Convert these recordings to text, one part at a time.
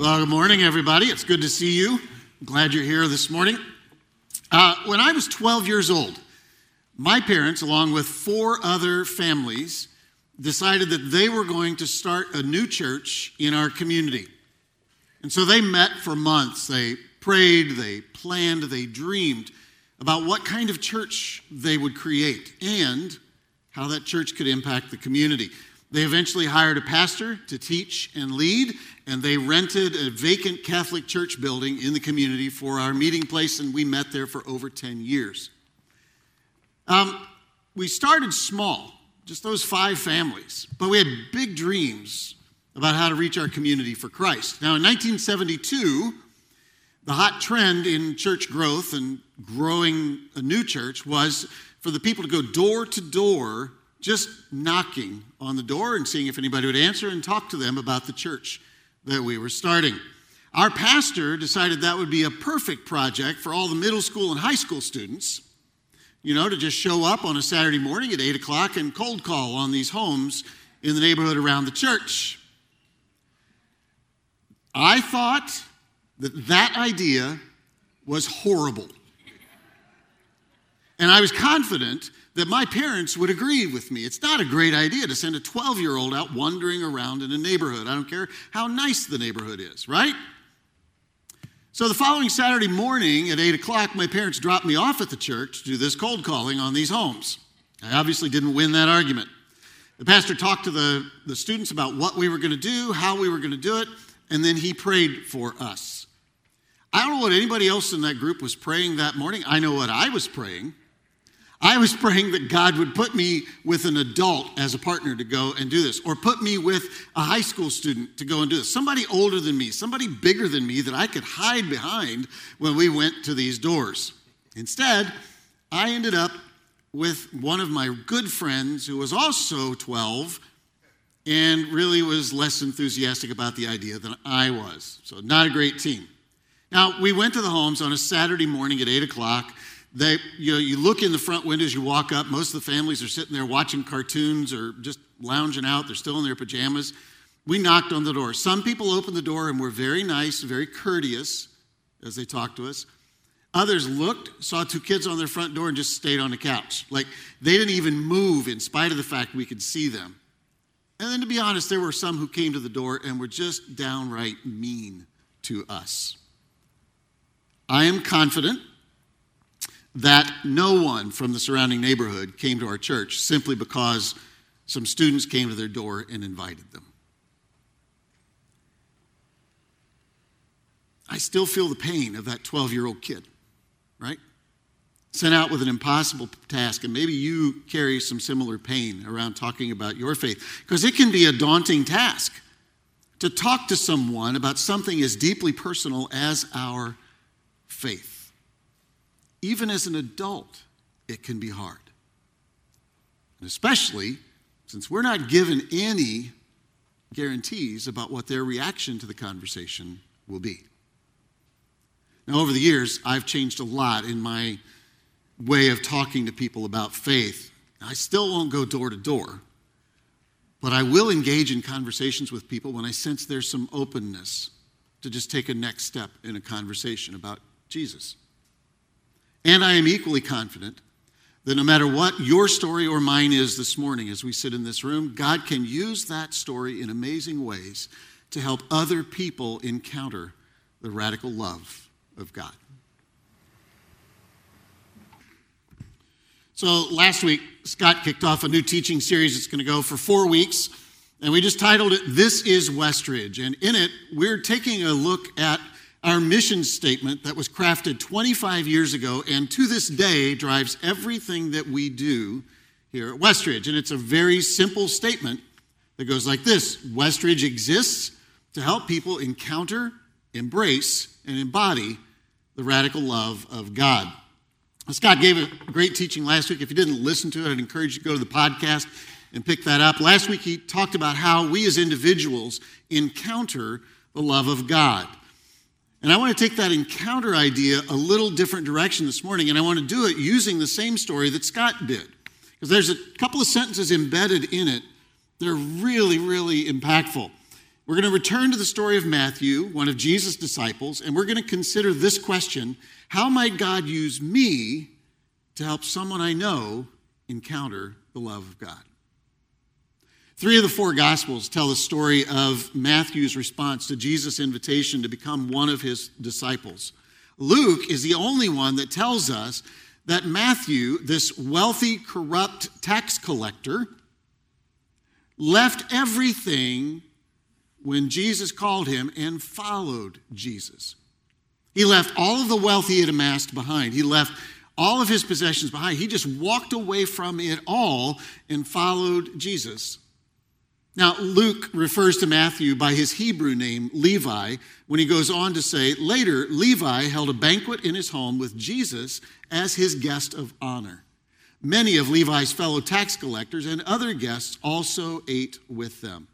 Well, good morning, everybody. It's good to see you. I'm glad you're here this morning. Uh, when I was 12 years old, my parents, along with four other families, decided that they were going to start a new church in our community. And so they met for months. They prayed, they planned, they dreamed about what kind of church they would create and how that church could impact the community. They eventually hired a pastor to teach and lead, and they rented a vacant Catholic church building in the community for our meeting place, and we met there for over 10 years. Um, we started small, just those five families, but we had big dreams about how to reach our community for Christ. Now, in 1972, the hot trend in church growth and growing a new church was for the people to go door to door just knocking on the door and seeing if anybody would answer and talk to them about the church that we were starting. Our pastor decided that would be a perfect project for all the middle school and high school students, you know, to just show up on a Saturday morning at 8 o'clock and cold call on these homes in the neighborhood around the church. I thought that that idea was horrible. And I was confident that my parents would agree with me. It's not a great idea to send a 12 year old out wandering around in a neighborhood. I don't care how nice the neighborhood is, right? So the following Saturday morning at 8 o'clock, my parents dropped me off at the church to do this cold calling on these homes. I obviously didn't win that argument. The pastor talked to the, the students about what we were going to do, how we were going to do it, and then he prayed for us. I don't know what anybody else in that group was praying that morning. I know what I was praying. I was praying that God would put me with an adult as a partner to go and do this, or put me with a high school student to go and do this. Somebody older than me, somebody bigger than me that I could hide behind when we went to these doors. Instead, I ended up with one of my good friends who was also 12 and really was less enthusiastic about the idea than I was. So, not a great team. Now, we went to the homes on a Saturday morning at 8 o'clock they, you, know, you look in the front windows, you walk up, most of the families are sitting there watching cartoons or just lounging out. They're still in their pajamas. We knocked on the door. Some people opened the door and were very nice, very courteous as they talked to us. Others looked, saw two kids on their front door, and just stayed on the couch. Like they didn't even move in spite of the fact we could see them. And then, to be honest, there were some who came to the door and were just downright mean to us. I am confident that no one from the surrounding neighborhood came to our church simply because some students came to their door and invited them. I still feel the pain of that 12 year old kid, right? Sent out with an impossible task, and maybe you carry some similar pain around talking about your faith, because it can be a daunting task to talk to someone about something as deeply personal as our faith. Even as an adult, it can be hard. And especially since we're not given any guarantees about what their reaction to the conversation will be. Now, over the years, I've changed a lot in my way of talking to people about faith. I still won't go door to door, but I will engage in conversations with people when I sense there's some openness to just take a next step in a conversation about Jesus. And I am equally confident that no matter what your story or mine is this morning as we sit in this room, God can use that story in amazing ways to help other people encounter the radical love of God. So last week, Scott kicked off a new teaching series. It's going to go for four weeks. And we just titled it, This is Westridge. And in it, we're taking a look at our mission statement that was crafted 25 years ago and to this day drives everything that we do here at Westridge. And it's a very simple statement that goes like this Westridge exists to help people encounter, embrace, and embody the radical love of God. Scott gave a great teaching last week. If you didn't listen to it, I'd encourage you to go to the podcast and pick that up. Last week, he talked about how we as individuals encounter the love of God. And I want to take that encounter idea a little different direction this morning, and I want to do it using the same story that Scott did. Because there's a couple of sentences embedded in it that are really, really impactful. We're going to return to the story of Matthew, one of Jesus' disciples, and we're going to consider this question How might God use me to help someone I know encounter the love of God? Three of the four Gospels tell the story of Matthew's response to Jesus' invitation to become one of his disciples. Luke is the only one that tells us that Matthew, this wealthy, corrupt tax collector, left everything when Jesus called him and followed Jesus. He left all of the wealth he had amassed behind. He left all of his possessions behind. He just walked away from it all and followed Jesus. Now, Luke refers to Matthew by his Hebrew name, Levi, when he goes on to say, later, Levi held a banquet in his home with Jesus as his guest of honor. Many of Levi's fellow tax collectors and other guests also ate with them.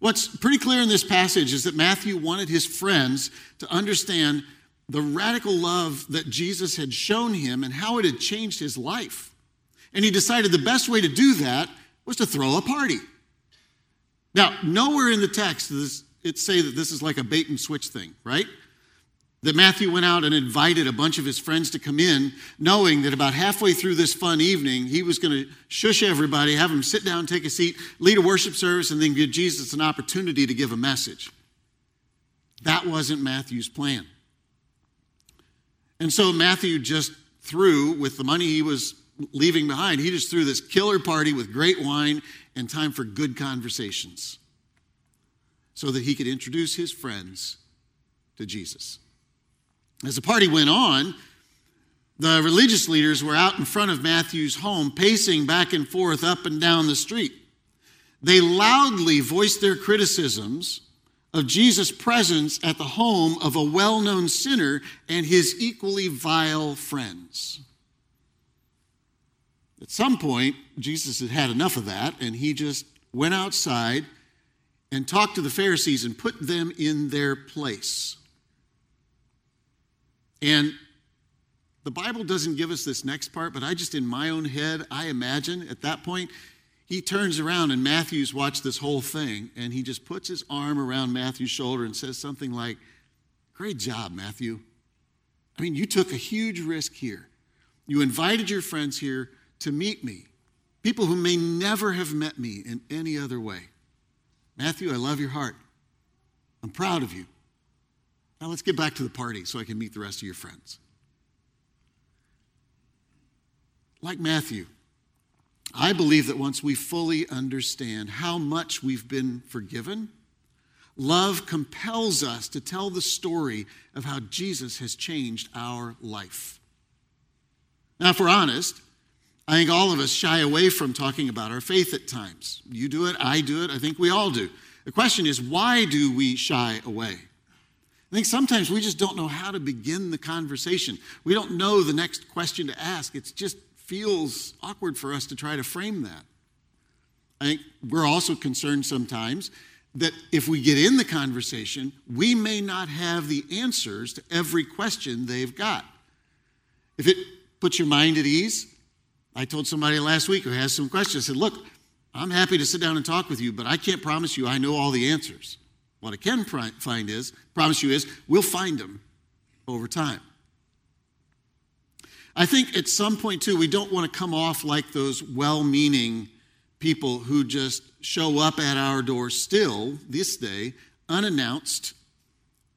What's pretty clear in this passage is that Matthew wanted his friends to understand the radical love that Jesus had shown him and how it had changed his life. And he decided the best way to do that was to throw a party. Now, nowhere in the text does it say that this is like a bait and switch thing, right? That Matthew went out and invited a bunch of his friends to come in, knowing that about halfway through this fun evening, he was going to shush everybody, have them sit down, take a seat, lead a worship service, and then give Jesus an opportunity to give a message. That wasn't Matthew's plan. And so Matthew just threw, with the money he was leaving behind, he just threw this killer party with great wine and time for good conversations so that he could introduce his friends to Jesus. As the party went on, the religious leaders were out in front of Matthew's home, pacing back and forth up and down the street. They loudly voiced their criticisms of Jesus' presence at the home of a well known sinner and his equally vile friends. At some point, Jesus had had enough of that, and he just went outside and talked to the Pharisees and put them in their place. And the Bible doesn't give us this next part, but I just, in my own head, I imagine at that point, he turns around and Matthew's watched this whole thing, and he just puts his arm around Matthew's shoulder and says something like, Great job, Matthew. I mean, you took a huge risk here. You invited your friends here to meet me, people who may never have met me in any other way. Matthew, I love your heart. I'm proud of you. Now let's get back to the party so I can meet the rest of your friends. Like Matthew, I believe that once we fully understand how much we've been forgiven, love compels us to tell the story of how Jesus has changed our life. Now, if we're honest, I think all of us shy away from talking about our faith at times. You do it, I do it, I think we all do. The question is, why do we shy away? I think sometimes we just don't know how to begin the conversation. We don't know the next question to ask. It just feels awkward for us to try to frame that. I think we're also concerned sometimes that if we get in the conversation, we may not have the answers to every question they've got. If it puts your mind at ease, I told somebody last week who has some questions, I said, Look, I'm happy to sit down and talk with you, but I can't promise you I know all the answers. What I can find is, promise you is, we'll find them over time. I think at some point, too, we don't want to come off like those well meaning people who just show up at our door still this day, unannounced,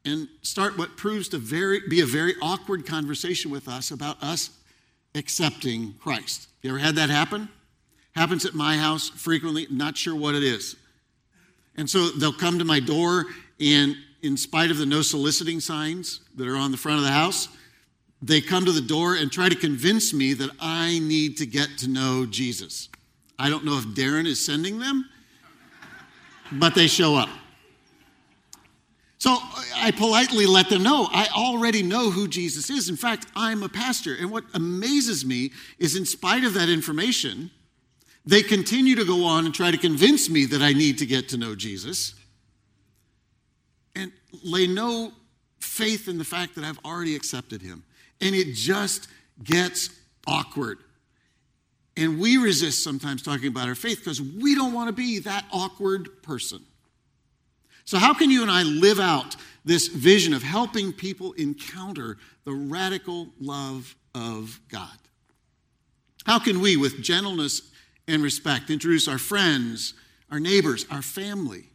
and start what proves to very, be a very awkward conversation with us about us accepting Christ. You ever had that happen? Happens at my house frequently, not sure what it is. And so they'll come to my door, and in spite of the no soliciting signs that are on the front of the house, they come to the door and try to convince me that I need to get to know Jesus. I don't know if Darren is sending them, but they show up. So uh, I politely let them know I already know who Jesus is. In fact, I'm a pastor. And what amazes me is, in spite of that information, they continue to go on and try to convince me that I need to get to know Jesus and lay no faith in the fact that I've already accepted him. And it just gets awkward. And we resist sometimes talking about our faith because we don't want to be that awkward person. So, how can you and I live out this vision of helping people encounter the radical love of God? How can we, with gentleness and respect, introduce our friends, our neighbors, our family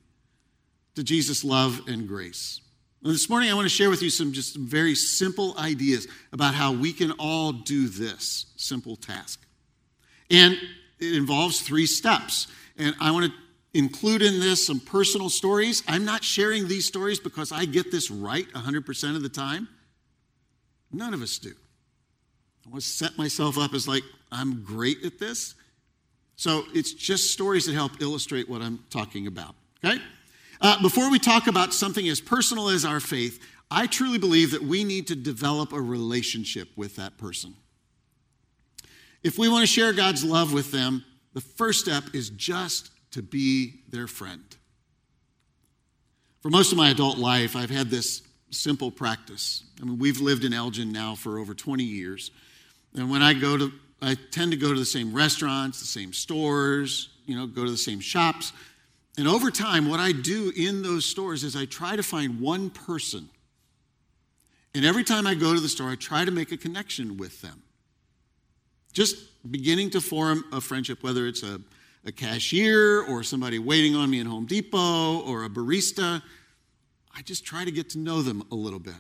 to Jesus' love and grace? Well, this morning, I want to share with you some just some very simple ideas about how we can all do this simple task. And it involves three steps. And I want to include in this some personal stories. I'm not sharing these stories because I get this right 100% of the time. None of us do. I want to set myself up as like, I'm great at this. So it's just stories that help illustrate what I'm talking about. Okay? Uh, before we talk about something as personal as our faith, I truly believe that we need to develop a relationship with that person. If we want to share God's love with them, the first step is just to be their friend. For most of my adult life, I've had this simple practice. I mean, we've lived in Elgin now for over 20 years. And when I go to, I tend to go to the same restaurants, the same stores, you know, go to the same shops. And over time, what I do in those stores is I try to find one person. And every time I go to the store, I try to make a connection with them. Just beginning to form a friendship, whether it's a a cashier or somebody waiting on me in Home Depot or a barista. I just try to get to know them a little bit.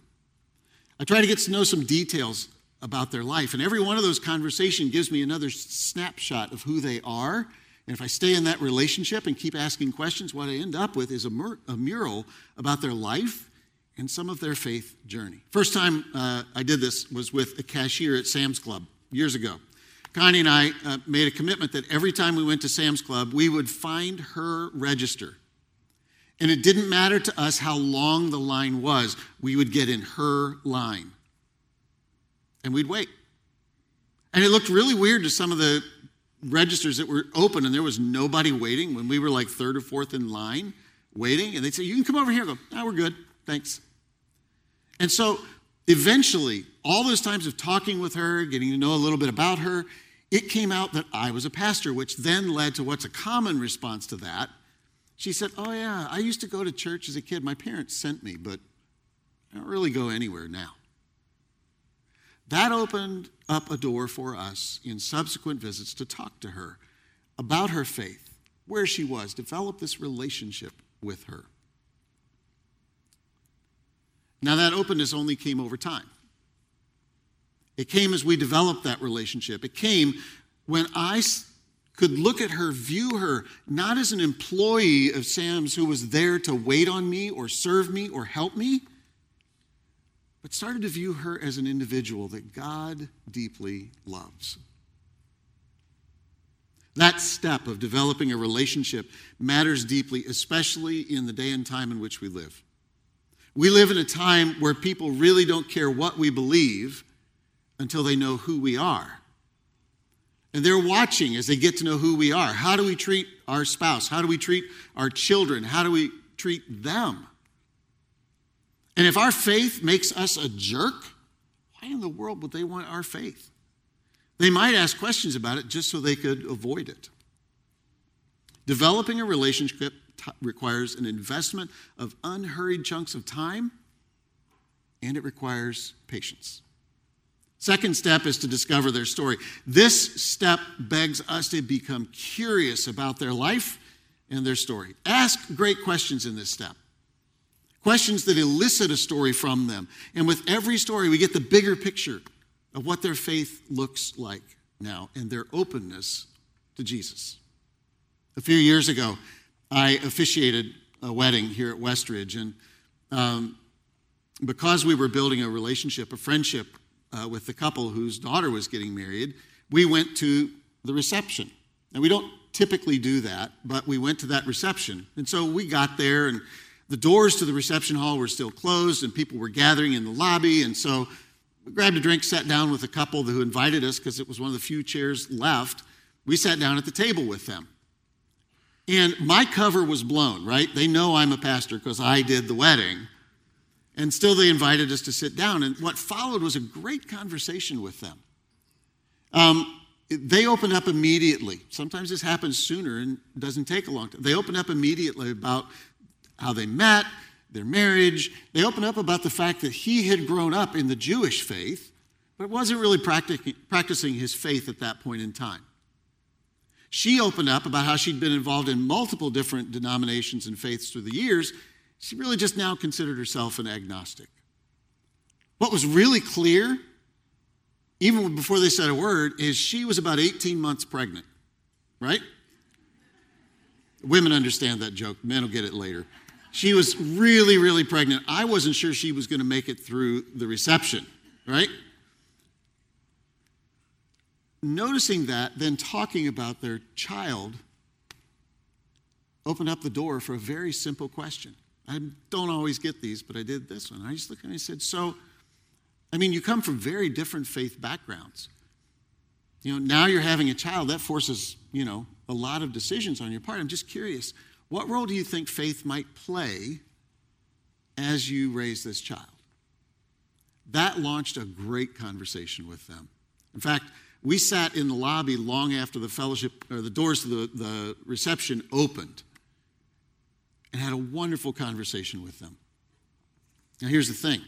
I try to get to know some details about their life. And every one of those conversations gives me another snapshot of who they are. And if I stay in that relationship and keep asking questions, what I end up with is a, mur- a mural about their life and some of their faith journey. First time uh, I did this was with a cashier at Sam's Club years ago. Connie and I uh, made a commitment that every time we went to Sam's Club, we would find her register. And it didn't matter to us how long the line was, we would get in her line. And we'd wait. And it looked really weird to some of the registers that were open and there was nobody waiting when we were like third or fourth in line waiting. And they'd say, You can come over here. I go, oh, we're good. Thanks. And so eventually, all those times of talking with her, getting to know a little bit about her, it came out that I was a pastor, which then led to what's a common response to that. She said, Oh, yeah, I used to go to church as a kid. My parents sent me, but I don't really go anywhere now. That opened up a door for us in subsequent visits to talk to her about her faith, where she was, develop this relationship with her. Now, that openness only came over time. It came as we developed that relationship. It came when I could look at her, view her, not as an employee of Sam's who was there to wait on me or serve me or help me, but started to view her as an individual that God deeply loves. That step of developing a relationship matters deeply, especially in the day and time in which we live. We live in a time where people really don't care what we believe until they know who we are. And they're watching as they get to know who we are. How do we treat our spouse? How do we treat our children? How do we treat them? And if our faith makes us a jerk, why in the world would they want our faith? They might ask questions about it just so they could avoid it. Developing a relationship t- requires an investment of unhurried chunks of time, and it requires patience. Second step is to discover their story. This step begs us to become curious about their life and their story. Ask great questions in this step. Questions that elicit a story from them. And with every story, we get the bigger picture of what their faith looks like now and their openness to Jesus. A few years ago, I officiated a wedding here at Westridge, and um, because we were building a relationship, a friendship uh, with the couple whose daughter was getting married, we went to the reception. And we don't typically do that, but we went to that reception. And so we got there, and the doors to the reception hall were still closed, and people were gathering in the lobby. And so we grabbed a drink, sat down with a couple who invited us because it was one of the few chairs left. We sat down at the table with them. And my cover was blown, right? They know I'm a pastor because I did the wedding. And still, they invited us to sit down. And what followed was a great conversation with them. Um, they opened up immediately. Sometimes this happens sooner and doesn't take a long time. They opened up immediately about how they met, their marriage. They opened up about the fact that he had grown up in the Jewish faith, but wasn't really practicing his faith at that point in time. She opened up about how she'd been involved in multiple different denominations and faiths through the years. She really just now considered herself an agnostic. What was really clear, even before they said a word, is she was about 18 months pregnant, right? Women understand that joke, men will get it later. She was really, really pregnant. I wasn't sure she was going to make it through the reception, right? noticing that, then talking about their child, opened up the door for a very simple question. I don't always get these, but I did this one. I just looked at him and I said, So, I mean, you come from very different faith backgrounds. You know, now you're having a child, that forces, you know, a lot of decisions on your part. I'm just curious, what role do you think faith might play as you raise this child? That launched a great conversation with them. In fact, we sat in the lobby long after the fellowship or the doors to the, the reception opened and had a wonderful conversation with them. Now, here's the thing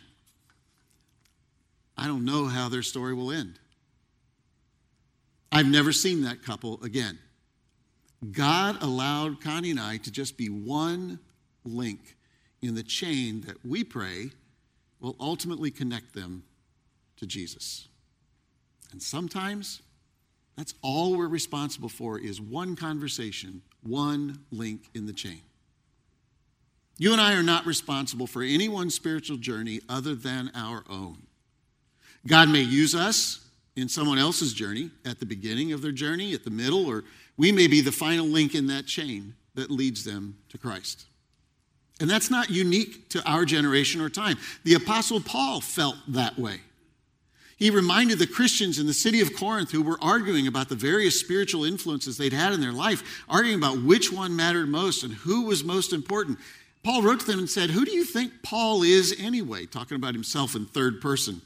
I don't know how their story will end. I've never seen that couple again. God allowed Connie and I to just be one link in the chain that we pray will ultimately connect them to Jesus. And sometimes that's all we're responsible for is one conversation, one link in the chain. You and I are not responsible for anyone's spiritual journey other than our own. God may use us in someone else's journey at the beginning of their journey, at the middle, or we may be the final link in that chain that leads them to Christ. And that's not unique to our generation or time. The Apostle Paul felt that way. He reminded the Christians in the city of Corinth who were arguing about the various spiritual influences they'd had in their life, arguing about which one mattered most and who was most important. Paul wrote to them and said, Who do you think Paul is anyway? Talking about himself in third person.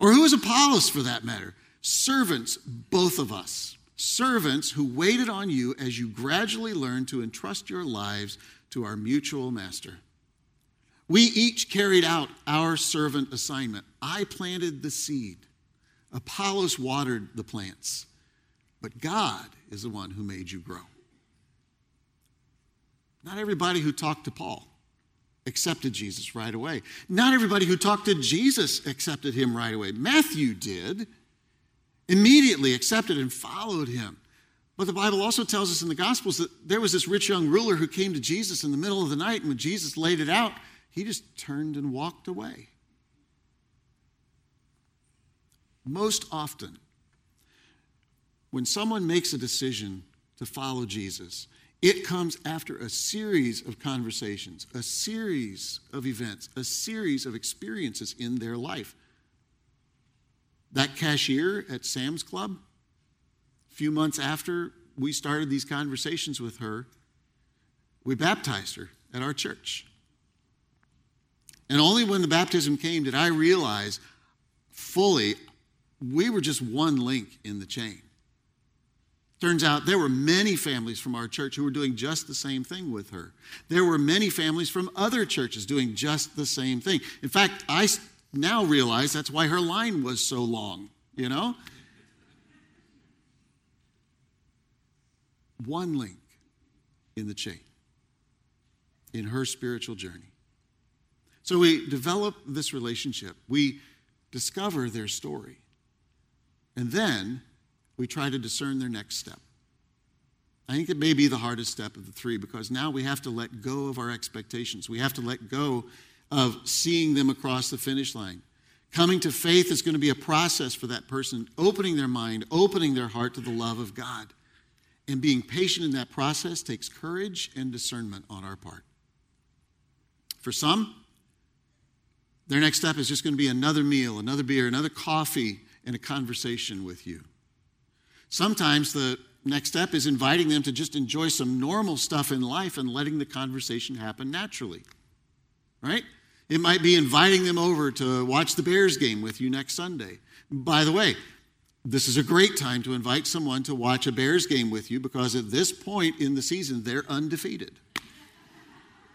Or who is Apollos for that matter? Servants, both of us. Servants who waited on you as you gradually learned to entrust your lives to our mutual master. We each carried out our servant assignment. I planted the seed, Apollos watered the plants, but God is the one who made you grow. Not everybody who talked to Paul accepted Jesus right away. Not everybody who talked to Jesus accepted him right away. Matthew did, immediately accepted and followed him. But the Bible also tells us in the Gospels that there was this rich young ruler who came to Jesus in the middle of the night, and when Jesus laid it out, he just turned and walked away. Most often, when someone makes a decision to follow Jesus, it comes after a series of conversations, a series of events, a series of experiences in their life. That cashier at Sam's Club, a few months after we started these conversations with her, we baptized her at our church. And only when the baptism came did I realize fully we were just one link in the chain. Turns out there were many families from our church who were doing just the same thing with her. There were many families from other churches doing just the same thing. In fact, I now realize that's why her line was so long, you know? One link in the chain in her spiritual journey. So we develop this relationship, we discover their story, and then we try to discern their next step. I think it may be the hardest step of the three because now we have to let go of our expectations. We have to let go of seeing them across the finish line. Coming to faith is going to be a process for that person, opening their mind, opening their heart to the love of God. And being patient in that process takes courage and discernment on our part. For some, their next step is just going to be another meal, another beer, another coffee, and a conversation with you. Sometimes the next step is inviting them to just enjoy some normal stuff in life and letting the conversation happen naturally. Right? It might be inviting them over to watch the Bears game with you next Sunday. By the way, this is a great time to invite someone to watch a Bears game with you because at this point in the season, they're undefeated.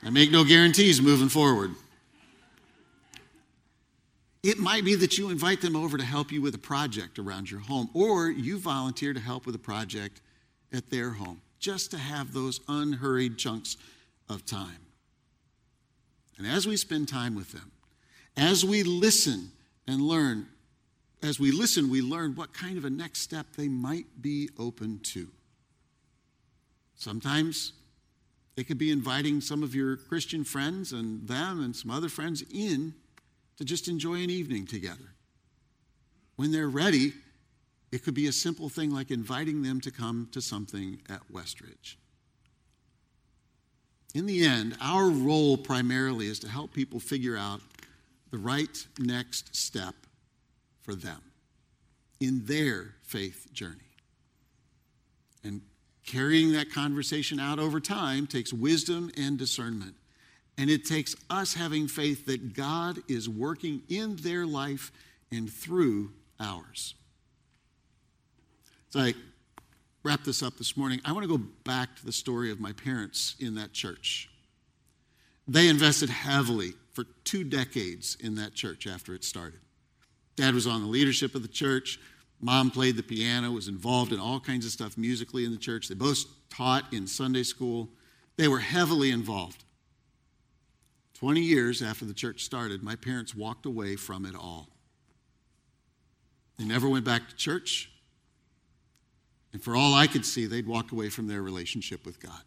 I make no guarantees moving forward. It might be that you invite them over to help you with a project around your home, or you volunteer to help with a project at their home, just to have those unhurried chunks of time. And as we spend time with them, as we listen and learn, as we listen, we learn what kind of a next step they might be open to. Sometimes it could be inviting some of your Christian friends and them and some other friends in to just enjoy an evening together. When they're ready, it could be a simple thing like inviting them to come to something at Westridge. In the end, our role primarily is to help people figure out the right next step for them in their faith journey. And carrying that conversation out over time takes wisdom and discernment. And it takes us having faith that God is working in their life and through ours. So I wrap this up this morning. I want to go back to the story of my parents in that church. They invested heavily for two decades in that church after it started. Dad was on the leadership of the church. Mom played the piano, was involved in all kinds of stuff musically in the church. They both taught in Sunday school. They were heavily involved. 20 years after the church started, my parents walked away from it all. They never went back to church. And for all I could see, they'd walked away from their relationship with God.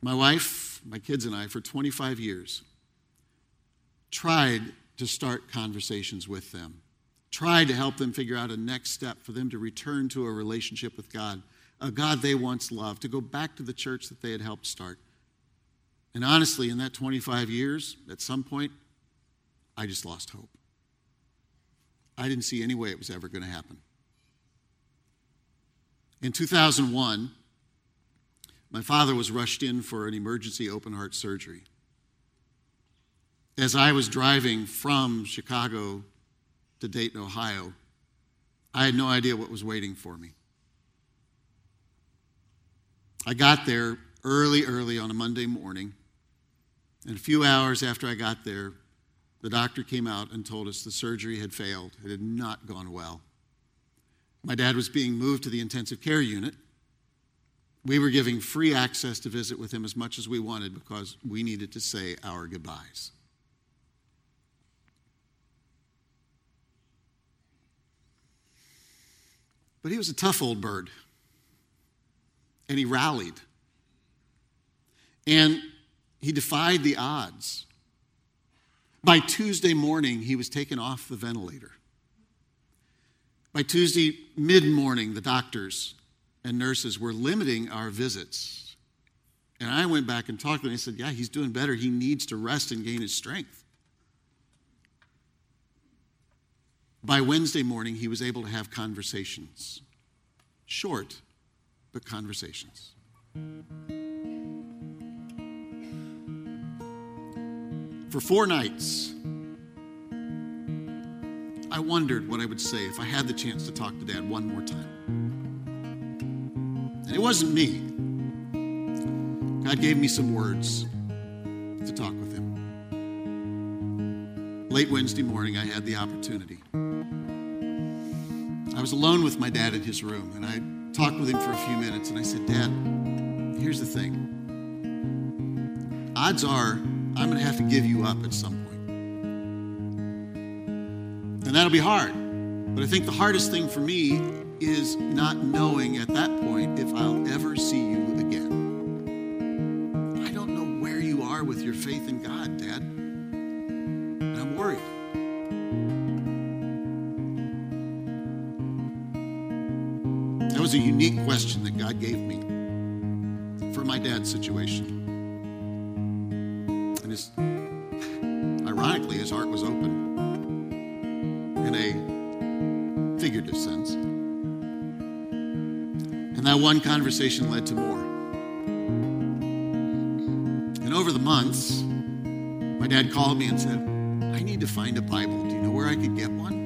My wife, my kids, and I, for 25 years, tried to start conversations with them, tried to help them figure out a next step for them to return to a relationship with God a God they once loved, to go back to the church that they had helped start. And honestly, in that 25 years, at some point, I just lost hope. I didn't see any way it was ever going to happen. In 2001, my father was rushed in for an emergency open heart surgery. As I was driving from Chicago to Dayton, Ohio, I had no idea what was waiting for me. I got there early, early on a Monday morning. And a few hours after I got there, the doctor came out and told us the surgery had failed. It had not gone well. My dad was being moved to the intensive care unit. We were giving free access to visit with him as much as we wanted because we needed to say our goodbyes. But he was a tough old bird and he rallied. And he defied the odds. By Tuesday morning, he was taken off the ventilator. By Tuesday mid morning, the doctors and nurses were limiting our visits. And I went back and talked to them. He said, Yeah, he's doing better. He needs to rest and gain his strength. By Wednesday morning, he was able to have conversations. Short, but conversations. For four nights, I wondered what I would say if I had the chance to talk to Dad one more time. And it wasn't me. God gave me some words to talk with him. Late Wednesday morning, I had the opportunity. I was alone with my dad in his room, and I talked with him for a few minutes, and I said, Dad, here's the thing. Odds are I'm going to have to give you up at some point. And that'll be hard. But I think the hardest thing for me is not knowing at that point if I'll ever see you again. I don't know where you are with your faith in God, Dad. And I'm worried. Was a unique question that God gave me for my dad's situation. And his, ironically, his heart was open in a figurative sense. And that one conversation led to more. And over the months, my dad called me and said, I need to find a Bible. Do you know where I could get one?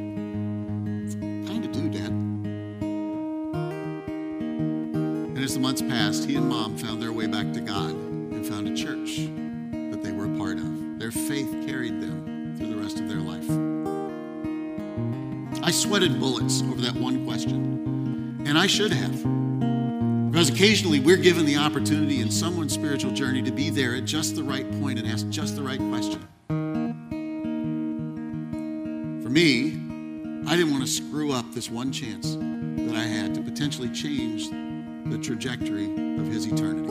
The months passed, he and mom found their way back to God and found a church that they were a part of. Their faith carried them through the rest of their life. I sweated bullets over that one question, and I should have. Because occasionally we're given the opportunity in someone's spiritual journey to be there at just the right point and ask just the right question. For me, I didn't want to screw up this one chance that I had to potentially change the trajectory of his eternity.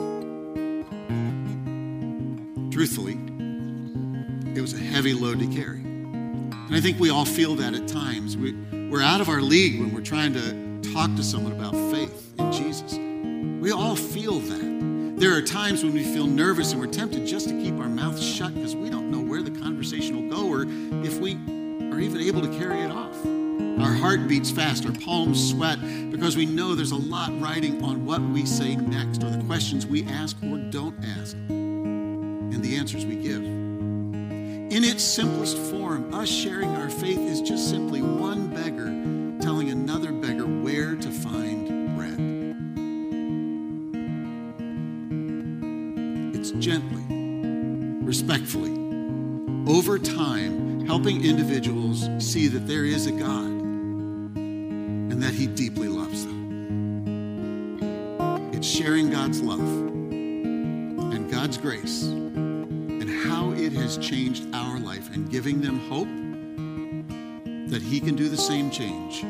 Truthfully, it was a heavy load to carry. And I think we all feel that at times. We, we're out of our league when we're trying to talk to someone about faith in Jesus. We all feel that. There are times when we feel nervous and we're tempted just to keep our mouth shut because we don't know where the conversation will go or if we are even able to carry it off. Our heart beats fast, our palms sweat because we know there's a lot riding on what we say next or the questions we ask or don't ask and the answers we give. In its simplest form, us sharing our faith is just simply one beggar telling another beggar where to find bread. It's gently, respectfully, over time, helping individuals see that there is a God giving them hope that He can do the same change